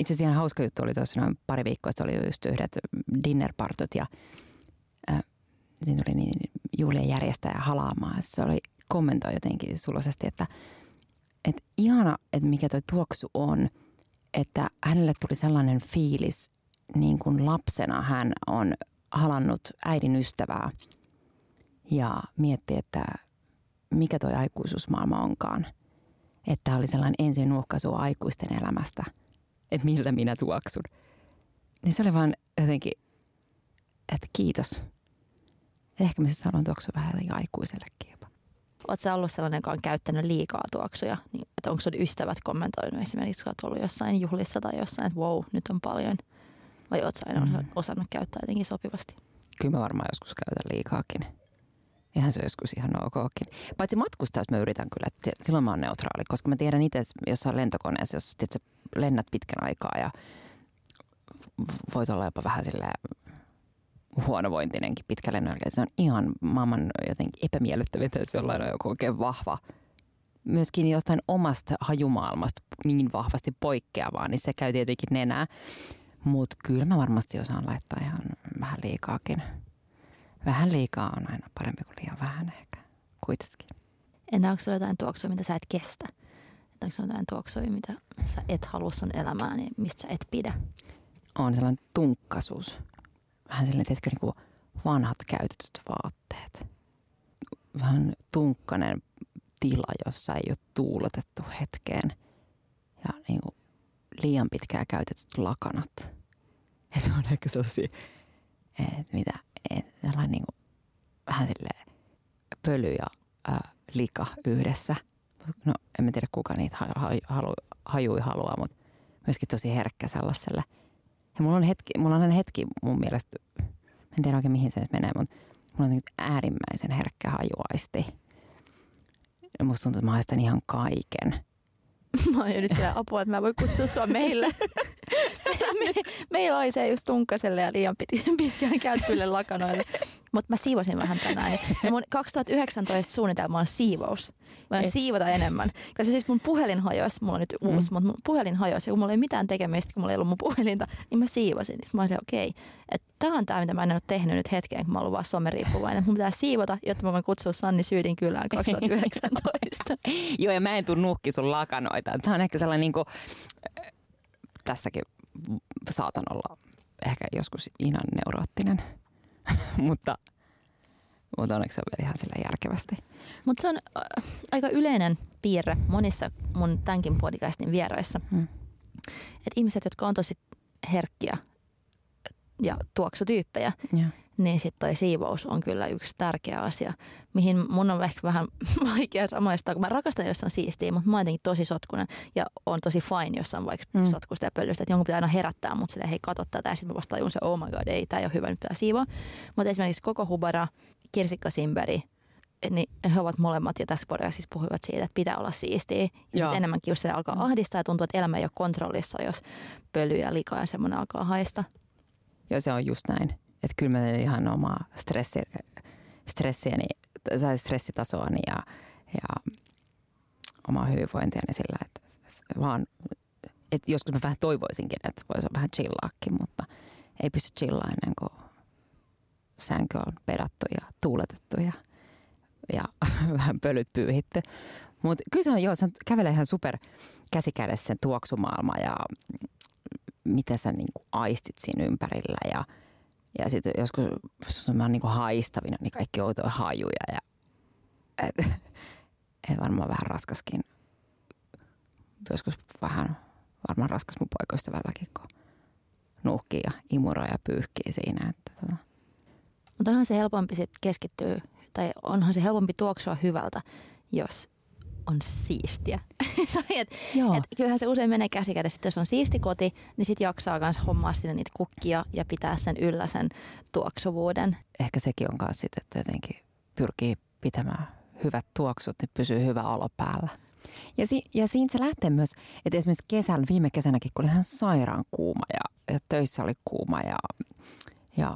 itse asiassa ihan hauska juttu oli tuossa noin pari viikkoa, oli just yhdet dinnerpartot ja äh, siinä oli niin Julia järjestäjä halaamaan. Se oli kommentoi jotenkin suloisesti, että – että ihana, että mikä tuo tuoksu on, että hänelle tuli sellainen fiilis, niin kuin lapsena hän on halannut äidin ystävää ja mietti, että mikä toi aikuisuusmaailma onkaan. Että oli sellainen ensin nuhkaisu aikuisten elämästä, että miltä minä tuoksun. Niin se oli vaan jotenkin, että kiitos. Ehkä mä sitten haluan tuoksua vähän aikuisellekin jopa. Oletko sä ollut sellainen, joka on käyttänyt liikaa tuoksuja? Niin, että onko sun ystävät kommentoinut esimerkiksi, kun olet ollut jossain juhlissa tai jossain, että wow, nyt on paljon? Vai oletko aina mm. osannut käyttää jotenkin sopivasti? Kyllä mä varmaan joskus käytän liikaakin. Ihan se joskus ihan okkin. Paitsi matkustaessa mä yritän kyllä, että silloin mä oon neutraali, koska mä tiedän itse, että jos on lentokoneessa, jos tiedät, lennät pitkän aikaa ja voit olla jopa vähän silleen huonovointinenkin pitkälle jälkeen. Se on ihan maailman jotenkin epämiellyttävintä, että jollain on joku oikein vahva, myöskin jotain omasta hajumaailmasta niin vahvasti poikkeavaa, niin se käy tietenkin nenää. Mutta kyllä mä varmasti osaan laittaa ihan vähän liikaakin. Vähän liikaa on aina parempi kuin liian vähän ehkä, kuitenkin. Entä onko sulla jotain tuoksua, mitä sä et kestä? Onko sulla jotain tuoksua, mitä sä et halua sun elämään, niin mistä sä et pidä? On sellainen tunkkasuus vähän silleen, tiedätkö, niin kuin vanhat käytetyt vaatteet. Vähän tunkkanen tila, jossa ei ole tuuletettu hetkeen. Ja niin kuin liian pitkään käytetyt lakanat. Et on ehkä sellaisia, että mitä, et sellainen niin kuin pöly ja ää, lika yhdessä. No en mä tiedä kuka niitä halu, halu, hajui haluaa, mutta myöskin tosi herkkä sellaiselle. Ja mulla on hetki, mulla on hetki mun mielestä, en tiedä oikein mihin se nyt menee, mutta mulla on äärimmäisen herkkä hajuaisti. Ja musta tuntuu, että mä haistan ihan kaiken. Mä oon jo nyt siellä apua, että mä voin kutsua sua meille. me, meillä oli se just tunkkaselle ja liian pit, pitkään käyttöille lakanoille. Mutta mä siivosin vähän tänään. Ja mun 2019 suunnitelma on siivous. Mä en siivota enemmän. Koska siis mun puhelin hajosi, mulla on nyt uusi, mm. mutta mun puhelin hajosi. Ja kun mulla ei mitään tekemistä, kun mulla ei ollut mun puhelinta, niin mä siivosin. Sitten mä olin okei, okay, että tämä on tämä, mitä mä en ole tehnyt nyt hetkeen, kun mä oon vaan someriippuvainen. Mun pitää siivota, jotta mä voin kutsua Sanni Syydin kylään 2019. Joo, ja mä en tuu nuhki sun lakanoita. Tämä on ehkä sellainen niin kuin, tässäkin saatan olla ehkä joskus ihan neuroottinen, mutta, mutta onneksi se on vielä ihan sillä järkevästi. Mutta se on äh, aika yleinen piirre monissa mun tämänkin podcastin vieroissa. Hmm. Että ihmiset, jotka on tosi herkkiä ja tuoksutyyppejä, yeah niin sitten toi siivous on kyllä yksi tärkeä asia, mihin mun on ehkä vähän vaikea samaistaa, kun mä rakastan, jos on siistiä, mutta mä oon jotenkin tosi sotkunen ja on tosi fine, jos on vaikka mm. sotkusta ja pölystä, että jonkun pitää aina herättää mut silleen, hei kato tätä, ja sitten mä vasta tajun se, oh my god, ei, tää ei ole hyvä, nyt pitää siivoa. Mutta esimerkiksi koko Hubara, Kirsikka Simberi, niin he ovat molemmat ja tässä podcastissa puhuivat siitä, että pitää olla siistiä. Ja enemmänkin jos se alkaa mm. ahdistaa ja tuntuu, että elämä ei ole kontrollissa, jos pöly ja likaa ja semmoinen alkaa haista. Joo, se on just näin. Että kyllä mä ihan omaa stressi, stressiäni, tai stressitasoani ja, ja omaa hyvinvointiani sillä, että vaan, että joskus mä vähän toivoisinkin, että voisi vähän chillaakin, mutta ei pysty chillaa ennen kuin sänky on pedattu ja tuuletettu ja, ja vähän pölyt pyyhitty. Mutta kyllä se on, joo, se on, kävelee ihan super käsikädessä sen tuoksumaailma ja mitä sä niin aistit siinä ympärillä ja – ja sitten joskus mä oon niinku haistavina, niin kaikki outoja hajuja ja et, et varmaan vähän raskaskin. Joskus vähän varmaan raskas mun poikaystävälläkin, kun nuhkii ja imuroi ja pyyhkii siinä. Että, tota. Mutta onhan se helpompi sit keskittyä, tai onhan se helpompi tuoksua hyvältä, jos on siistiä. et, et, kyllähän se usein menee käsi kädessä. Jos on siisti koti, niin sitten jaksaa myös hommaa sinne niitä kukkia ja pitää sen yllä sen tuoksuvuuden. Ehkä sekin on myös sitten, että jotenkin pyrkii pitämään hyvät tuoksut, niin pysyy hyvä olo päällä. Ja, si- ja siinä se lähtee myös, että esimerkiksi kesällä, viime kesänäkin, kun oli ihan sairaan kuuma ja, ja töissä oli kuuma ja, ja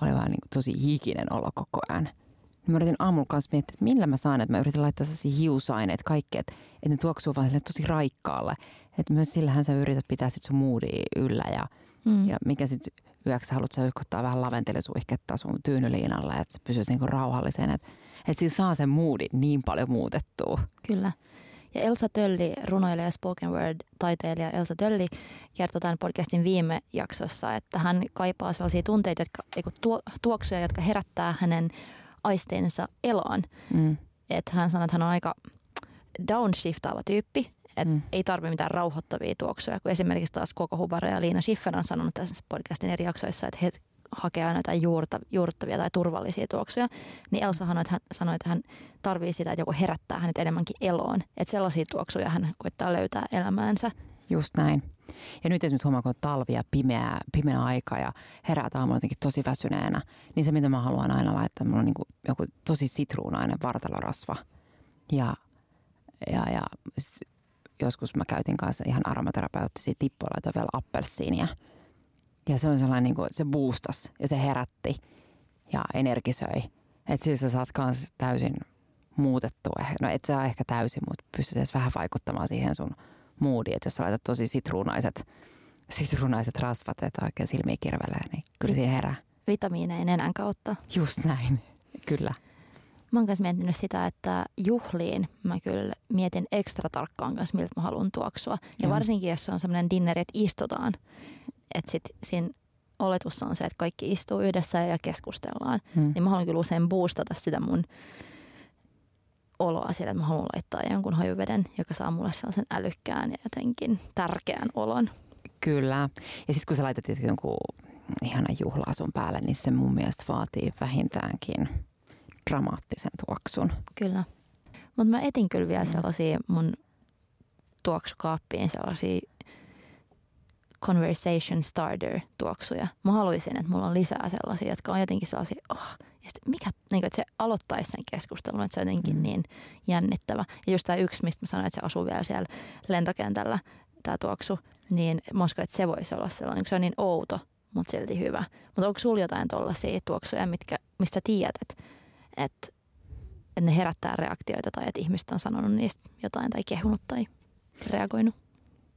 oli vähän niin kuin tosi hikinen olo koko ajan – Mä yritin aamulla kanssa miettiä, että millä mä saan, että mä yritin laittaa sellaisia hiusaineet, kaikki, että, että ne tuoksuu vaan tosi raikkaalle. Että myös sillähän sä yrität pitää sit sun moodia yllä ja, mm. ja mikä sitten yöksi haluat sä yhkottaa vähän laventelisuihketta sun tyynyliinalle, että sä pysyt niinku rauhallisen. Että, että siinä saa sen moodin niin paljon muutettua. Kyllä. Ja Elsa Tölli, runoilija ja spoken word-taiteilija Elsa Tölli kertoi tämän podcastin viime jaksossa, että hän kaipaa sellaisia tunteita, jotka, tuo, tuoksuja, jotka herättää hänen aisteensa eloon. Mm. Että hän sanoi, että hän on aika downshiftaava tyyppi, että mm. ei tarvitse mitään rauhoittavia tuoksuja, kun esimerkiksi taas Koko Hubara ja Liina Schiffer on sanonut tässä podcastin eri jaksoissa, että he hakee aina jotain juurta, juurtavia tai turvallisia tuoksuja, niin Elsa sanoi, että hän, sanoi, että hän tarvii sitä, että joku herättää hänet enemmänkin eloon. Että sellaisia tuoksuja hän koittaa löytää elämäänsä. Just näin. Ja nyt esimerkiksi huomaa, kun on talvi ja pimeä, pimeä aika ja herää aamulla jotenkin tosi väsyneenä, niin se mitä mä haluan aina laittaa, mulla on niin kuin joku tosi sitruunainen vartalorasva. Ja, ja, ja joskus mä käytin kanssa ihan aromaterapeuttisia tippoja, laitoin vielä appelsiinia. Ja se on sellainen, niin kuin, se boostas ja se herätti ja energisöi. Että siis sä saat kans täysin muutettua. No et sä ehkä täysin, mutta pystyt edes vähän vaikuttamaan siihen sun – moodi, että jos sä laitat tosi sitruunaiset, sitruunaiset rasvat, että oikein silmiä kirvelee, niin kyllä siinä herää. Vitamiineja nenän kautta. Just näin, kyllä. Mä oon miettinyt sitä, että juhliin mä kyllä mietin ekstra tarkkaan kanssa, miltä mä haluan tuoksua. Ja Joo. varsinkin, jos se on semmoinen dinneri, että istutaan. Että sit siinä oletus on se, että kaikki istuu yhdessä ja keskustellaan. Hmm. Niin mä haluan kyllä usein boostata sitä mun oloa siellä, että mä haluan laittaa jonkun hajuveden, joka saa mulle sellaisen älykkään ja jotenkin tärkeän olon. Kyllä. Ja sitten kun sä laitat jonkun ihana juhlaa sun päälle, niin se mun mielestä vaatii vähintäänkin dramaattisen tuoksun. Kyllä. Mutta mä etin kyllä vielä sellaisia mun tuoksukaappiin sellaisia conversation starter tuoksuja. Mä haluaisin, että mulla on lisää sellaisia, jotka on jotenkin sellaisia, oh, ja mikä, niin kuin, että se aloittaisi sen keskustelun, että se on jotenkin mm. niin jännittävä. Ja just tämä yksi, mistä mä sanoin, että se asuu vielä siellä lentokentällä, tämä tuoksu, niin mä uskon, että se voisi olla sellainen, se on niin outo, mutta silti hyvä. Mutta onko sulla jotain tuollaisia tuoksuja, mitkä, mistä tiedät, että, että, ne herättää reaktioita tai että ihmiset on sanonut niistä jotain tai kehunut tai reagoinut?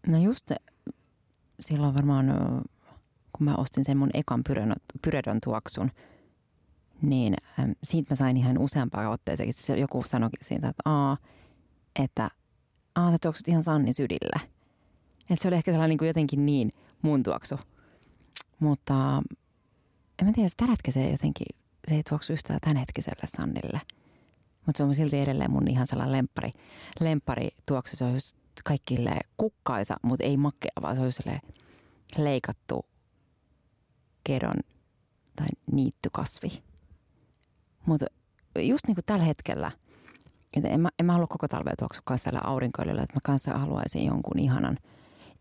No just silloin varmaan, kun mä ostin sen mun ekan pyredon tuoksun, niin äm, siitä mä sain ihan useampaa otteeseen. Joku sanoi siitä, että aa, että aa, sä tuoksut ihan Sanni sydille. Että se oli ehkä sellainen niin jotenkin niin mun tuoksu. Mutta en mä tiedä, tällä hetkellä se jotenkin, se ei tuoksu yhtään tämänhetkiselle Sannille. Mutta se on silti edelleen mun ihan sellainen lemppari, lemppari tuoksu. Se on just kaikille kukkaisa, mutta ei makea, vaan se olisi leikattu kedon tai niittykasvi. Mutta just niin kuin tällä hetkellä, että en mä, en mä halua koko talvea tuoksua siellä aurinkoilulla, että mä kanssa haluaisin jonkun ihanan,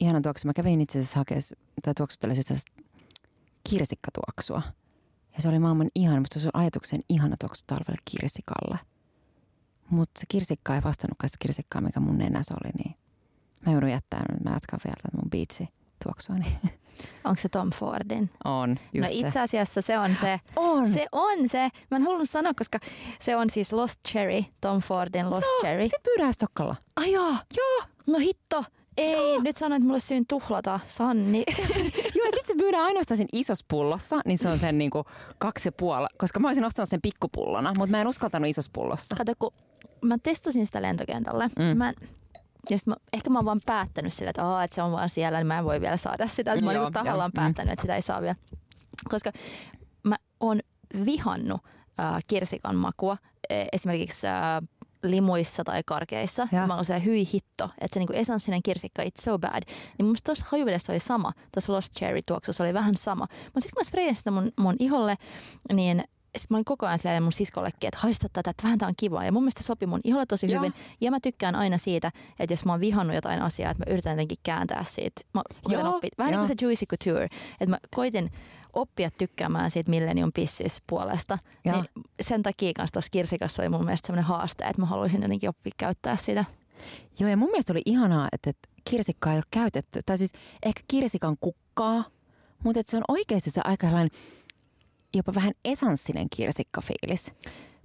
ihanan tuoksu. Mä kävin itse asiassa hakemaan, tai tuoksuttelemaan kirsikkatuoksua. Ja se oli maailman ihana, mutta se oli ajatuksen ihana tuoksu talvelle kirsikalle. Mutta se kirsikka ei vastannutkaan sitä kirsikkaa, mikä mun nenässä oli, niin Mä joudun jättämään, mä jatkan vielä mun biitsi tuoksuani. Onko se Tom Fordin? On, just No itse asiassa se on se. On. Se on se. Mä en halunnut sanoa, koska se on siis Lost Cherry, Tom Fordin Lost joo, Cherry. Sit myydään Stokkalla. Ai joo. Joo. No hitto. Ei, joo. nyt sanoit, että mulle syyn tuhlata, Sanni. joo, sit se myydään ainoastaan sen isossa pullossa, niin se on sen niinku kaksi ja puoli, koska mä olisin ostanut sen pikkupullona, mutta mä en uskaltanut isossa pullossa. Kato, kun mä testasin sitä lentokentällä. Mm. Mä ja mä, ehkä mä oon vaan päättänyt sillä, että, Aa, että se on vaan siellä, niin mä en voi vielä saada sitä. Että mä oon niin tahallaan jo. päättänyt, että sitä ei saa vielä. Koska mä oon vihannut äh, kirsikan makua e, esimerkiksi äh, limuissa tai karkeissa. Ja. Mä oon se hyi hitto, että se niinku esanssinen kirsikka, it's so bad. Niin mun tuossa hajuvedessä oli sama, tuossa Lost Cherry tuoksussa oli vähän sama. Mutta sitten kun mä sprayin sitä mun, mun iholle, niin sitten mä olin koko ajan silleen mun siskollekin, että haista tätä, että vähän tää on kivaa. Ja mun mielestä se sopi mun iholle tosi Joo. hyvin. Ja mä tykkään aina siitä, että jos mä oon vihannut jotain asiaa, että mä yritän jotenkin kääntää siitä. Mä Joo. Oppia, vähän Joo. niin kuin se Juicy Couture. Että mä koitin oppia tykkäämään siitä Millennium Pissis puolesta. Niin sen takia kanssa tuossa kirsikassa oli mun mielestä semmoinen haaste, että mä haluaisin jotenkin oppia käyttää sitä. Joo, ja mun mielestä oli ihanaa, että, että kirsikkaa ei ole käytetty. Tai siis ehkä kirsikan kukkaa, mutta että se on oikeasti se aika sellainen jopa vähän esanssinen kirsikkafiilis.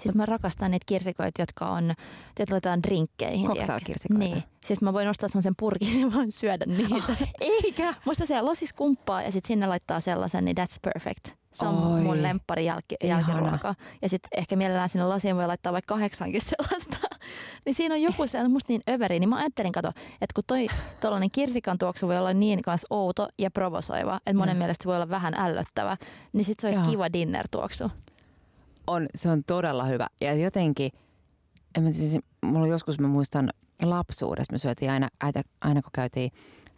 Siis mä rakastan niitä kirsikoita, jotka on, että laitetaan drinkkeihin. Cocktail-kirsikoita. Niin. Siis mä voin ostaa semmoisen purkin ja vaan syödä niitä. Oh, eikä. Musta se losis kumppaa ja sitten sinne laittaa sellaisen, niin that's perfect. Se on Oi, mun lemppari jälki, jälkiruoka. Ja sitten ehkä mielellään sinne lasiin voi laittaa vaikka kahdeksankin sellaista. niin siinä on joku se on musta niin överi. Niin mä ajattelin, kato, että kun toi tollainen kirsikan tuoksu voi olla niin kanssa outo ja provosoiva, että monen mm. mielestä se voi olla vähän ällöttävä, niin sitten se olisi Joo. kiva dinner-tuoksu. On, se on todella hyvä. Ja jotenkin, en mä siis, mulla joskus mä muistan lapsuudesta, me syötiin aina, aina, aina kun käytiin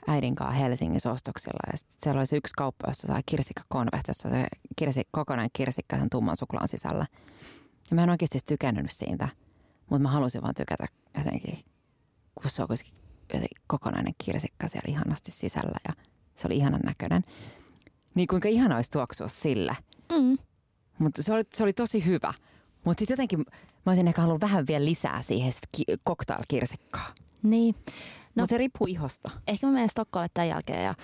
äidin kanssa Helsingissä ostoksilla. Ja siellä oli se yksi kauppa, jossa sai kirsikkakonvehtissa, se kirsi, kokonainen kirsikka sen tumman suklaan sisällä. Ja mä en oikeasti tykännyt siitä, mutta mä halusin vaan tykätä jotenkin, kun se on kuitenkin kokonainen kirsikka siellä ihanasti sisällä ja se oli ihanan näköinen. Niin kuinka ihana olisi tuoksua sillä. Mm. Mutta se oli, se oli tosi hyvä. Mutta sitten jotenkin mä olisin ehkä halunnut vähän vielä lisää siihen ki- cocktail-kirsikkaa. Niin. No, Mutta se riippuu ihosta. Ehkä mä menen Stokkolle tämän jälkeen ja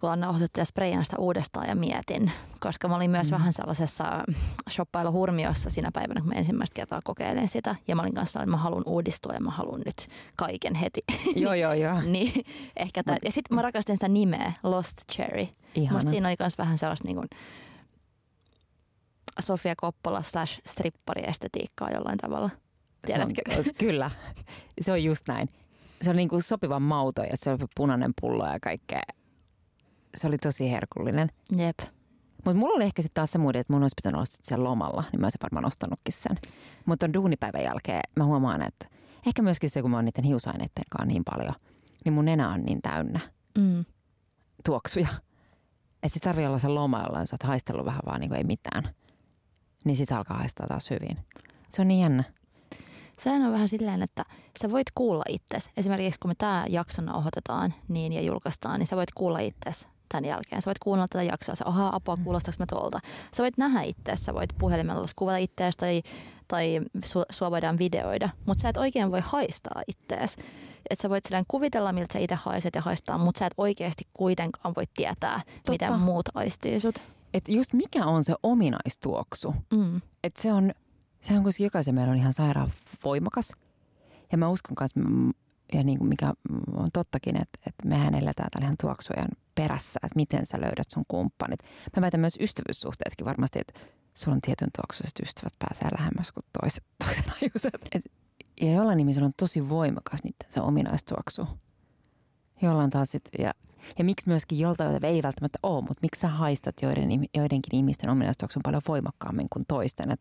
kun on nauhoitettu ja sprayaan sitä uudestaan ja mietin, koska mä olin myös mm. vähän sellaisessa shoppailuhurmiossa siinä päivänä, kun mä ensimmäistä kertaa kokeilen sitä. Ja mä olin kanssa että mä haluan uudistua ja mä haluan nyt kaiken heti. Joo, joo, joo. niin, ehkä tämän. Ja sitten mä rakastin sitä nimeä, Lost Cherry. Musta siinä oli myös vähän sellaista niin kuin, Sofia Koppola slash strippari-estetiikkaa jollain tavalla. Tiedätkö? Se on, kyllä, se on just näin se oli niin kuin sopivan mauto ja se oli punainen pullo ja kaikkea. Se oli tosi herkullinen. Jep. Mutta mulla oli ehkä sitten taas se muudi, että mun olisi pitänyt olla siellä lomalla, niin mä olisin varmaan ostanutkin sen. Mutta on duunipäivän jälkeen mä huomaan, että ehkä myöskin se, kun mä oon niiden hiusaineiden kanssa niin paljon, niin mun nenä on niin täynnä mm. tuoksuja. Että sit tarvii olla se loma, jolla sä oot haistellut vähän vaan niin kuin ei mitään. Niin sit alkaa haistaa taas hyvin. Se on niin jännä. Sehän on vähän silleen, että sä voit kuulla itsesi. Esimerkiksi kun me tämä jakso nauhoitetaan niin ja julkaistaan, niin sä voit kuulla itsesi tämän jälkeen. Sä voit kuunnella tätä jaksoa, sä ohaa apua, mm. kuulostaako mä tuolta. Sä voit nähdä itse, sä voit puhelimella kuvata itseäsi tai, tai su, sua voidaan videoida, mutta sä et oikein voi haistaa itseäsi. Että sä voit silleen kuvitella, miltä sä itse haiset ja haistaa, mutta sä et oikeasti kuitenkaan voi tietää, Totta. miten muut aistii sut. Et just mikä on se ominaistuoksu? Mm. Että se on, se on kuitenkin jokaisen meillä on ihan sairaan voimakas. Ja mä uskon kanssa, ja niin kuin mikä on tottakin, että, että mehän eletään tämän ihan tuoksujen perässä, että miten sä löydät sun kumppanit. Mä väitän myös ystävyyssuhteetkin varmasti, että sulla on tietyn tuoksuiset ystävät pääsee lähemmäs kuin toiset, toisen ajuiset. Et, ja jollain ihmisellä on tosi voimakas niiden se ominaistuoksu. Jollain taas sit, ja, ja miksi myöskin joltain ei välttämättä ole, mutta miksi sä haistat joiden, joidenkin ihmisten ominaistuoksun paljon voimakkaammin kuin toisten. Et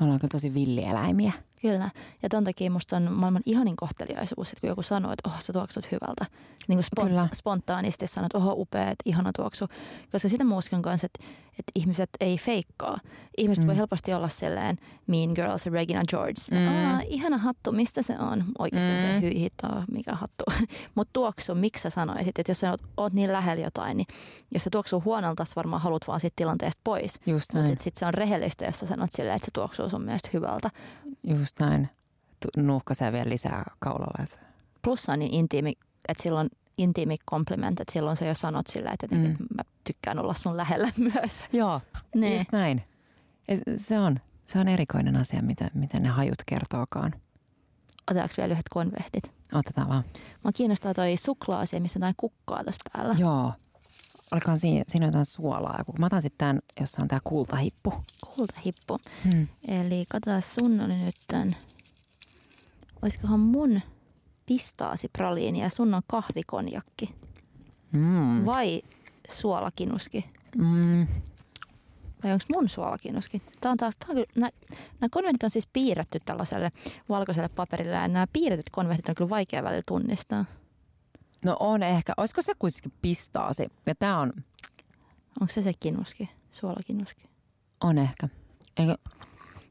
me ollaan tosi villieläimiä. Kyllä. Ja ton takia musta on maailman ihanin kohteliaisuus, että kun joku sanoo, että oh, sä tuoksut hyvältä. Niin kuin spon- spontaanisti sanoo, että oho, upeat, ihana tuoksu. Koska sitä muuskin kanssa, että, että ihmiset ei feikkaa. Ihmiset mm. voi helposti olla silleen Mean Girls ja Regina George. Mm. ihana hattu, mistä se on? Oikeasti mm. se hyi mikä hattu. Mutta tuoksu, miksi sä sanoisit, että jos sä oot, oot niin lähellä jotain, niin jos se tuoksuu huonolta, sä varmaan haluat vaan siitä tilanteesta pois. Mutta sitten se on rehellistä, jos sä sanot silleen, että se tuoksuu sun mielestä hyvältä. Just näin. Nuuhkaisee vielä lisää kaulalla. Plus on niin intiimi, että silloin intiimi komplimentti, että silloin sä jo sanot sillä, että, mm. että mä tykkään olla sun lähellä myös. Joo, niin. just näin. Se on, se on erikoinen asia, mitä, miten ne hajut kertookaan. Otetaanko vielä yhdet konvehdit? Otetaan vaan. Mä kiinnostaa toi suklaa-asia, missä on kukkaa tässä päällä. Joo. Olikohan siinä, siinä jotain suolaa. Mä otan sitten tämän, jossa on tämä kultahippu. Kultahippu. Hmm. Eli katsotaan sun oli nyt tämän. Olisikohan mun pistaasipraliini ja sun on kahvikonjakki. Mm. Vai suolakinuski? Mm. Vai onko mun suolakinuski? Tämä on taas, tämä on kyllä, nämä, konvertit on siis piirretty tällaiselle valkoiselle paperille ja nämä piirretyt konvertit on kyllä vaikea välillä tunnistaa. No on ehkä. Olisiko se kuitenkin pistaasi? Ja tämä on... Onko se se kinuski? Suolakinuski? On ehkä. Eikö...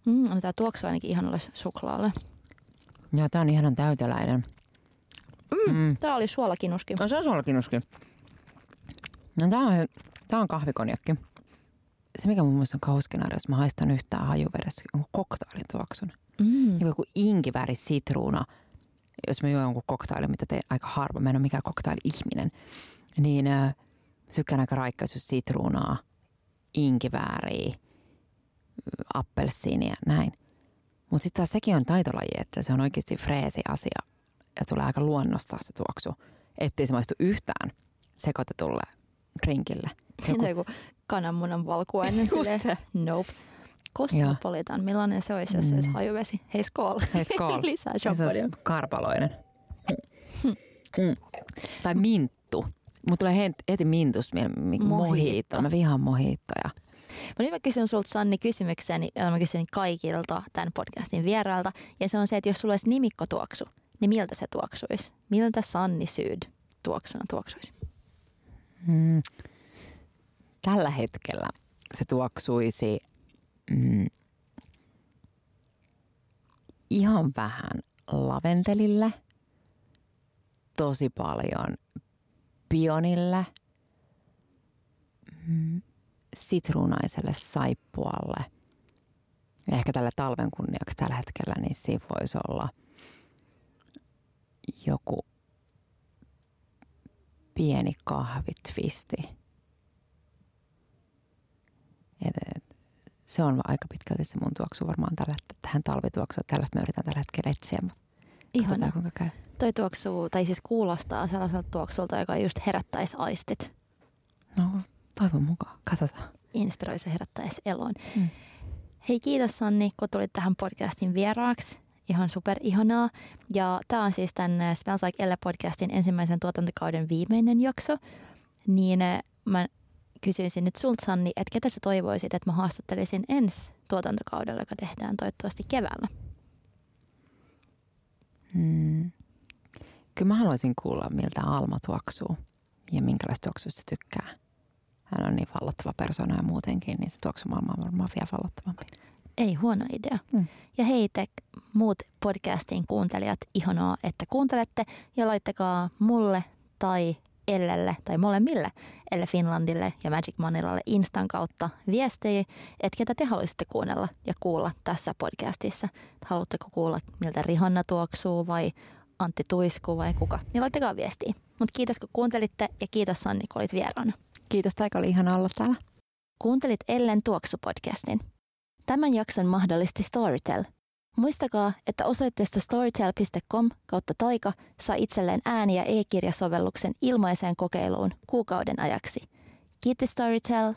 Mm, on tämä tuoksu ainakin ihanalle suklaalle. Joo, tämä on ihanan täyteläinen. Mm, mm. Tämä oli suolakinuski. No se on suolakinuski. No tämä on, tää on kahvikonjakki. Se mikä mun mielestä on kauskena, jos mä haistan yhtään hajuvedessä, on koktaalin tuoksun. Mm. Niin joku inkiväri, sitruuna. Jos mä juon jonkun koktailin, mitä te aika harva, mä en ole mikään koktaili-ihminen, niin äh, sykkään aika raikkaisuus sitruunaa, inkivääriä, appelsiinia, näin. Mutta sitten taas sekin on taitolaji, että se on oikeasti freesi asia ja tulee aika luonnosta se tuoksu, ettei se maistu yhtään sekoitetulle drinkille. Joku, kananmunan valkuainen silleen, nope. Kosmopolitan, millainen se olisi, jos mm. olisi hajuvesi? Hei skool. Hei skool. Lisää champagnea. karpaloinen. mm. Tai minttu. Mutta tulee heti mintusta mojito. Mä vihaan mojittoja. Mä nyt mä kysyn sulta Sanni kysymykseni, jota mä kysyn kaikilta tämän podcastin vierailta. Ja se on se, että jos sulla olisi nimikkotuoksu, niin miltä se tuoksuisi? Miltä Sanni Syyd tuoksuna tuoksuisi? Hmm. Tällä hetkellä se tuoksuisi mm, ihan vähän laventelille, tosi paljon pionille, mm, sitruunaiselle saippualle. Ja ehkä tällä talven kunniaksi tällä hetkellä, niin siinä voisi olla – joku pieni kahvitvisti. Et, et, se on aika pitkälti se mun tuoksu varmaan tällä, tähän talvituoksuun. Tällaista me yritän tällä hetkellä etsiä, mutta Ihana. kuinka käy. Toi tuoksu, tai siis kuulostaa sellaiselta tuoksulta, joka just herättäisi aistit. No, toivon mukaan. Katsotaan. Inspiroisi herättäisi eloon. Mm. Hei kiitos Sanni, kun tulit tähän podcastin vieraaksi ihan super ihanaa. Ja tämä on siis tämän äh, Smells Like Elle podcastin ensimmäisen tuotantokauden viimeinen jakso. Niin äh, mä kysyisin nyt sulta Sanni, että ketä sä toivoisit, että mä haastattelisin ensi tuotantokaudella, joka tehdään toivottavasti keväällä? Hmm. Kyllä mä haluaisin kuulla, miltä Alma tuoksuu ja minkälaista tuoksuista tykkää. Hän on niin vallottava persona ja muutenkin, niin se tuoksu maailma on varmaan vielä vallottavampi. Ei huono idea. Mm. Ja hei te muut podcastin kuuntelijat, ihanaa, että kuuntelette ja laittakaa mulle tai Ellelle tai molemmille, Elle Finlandille ja Magic Manilalle Instan kautta viestejä, että ketä te haluaisitte kuunnella ja kuulla tässä podcastissa. Haluatteko kuulla, miltä Rihanna tuoksuu vai Antti Tuisku vai kuka, niin laittakaa viestiä. Mutta kiitos kun kuuntelitte ja kiitos Sanni kun olit vieraana. Kiitos, Taika oli ihana olla täällä. Kuuntelit Ellen Tuoksu-podcastin. Tämän jakson mahdollisti Storytel. Muistakaa, että osoitteesta storytel.com kautta taika saa itselleen ääni- ja e-kirjasovelluksen ilmaiseen kokeiluun kuukauden ajaksi. Kiitos Storytel!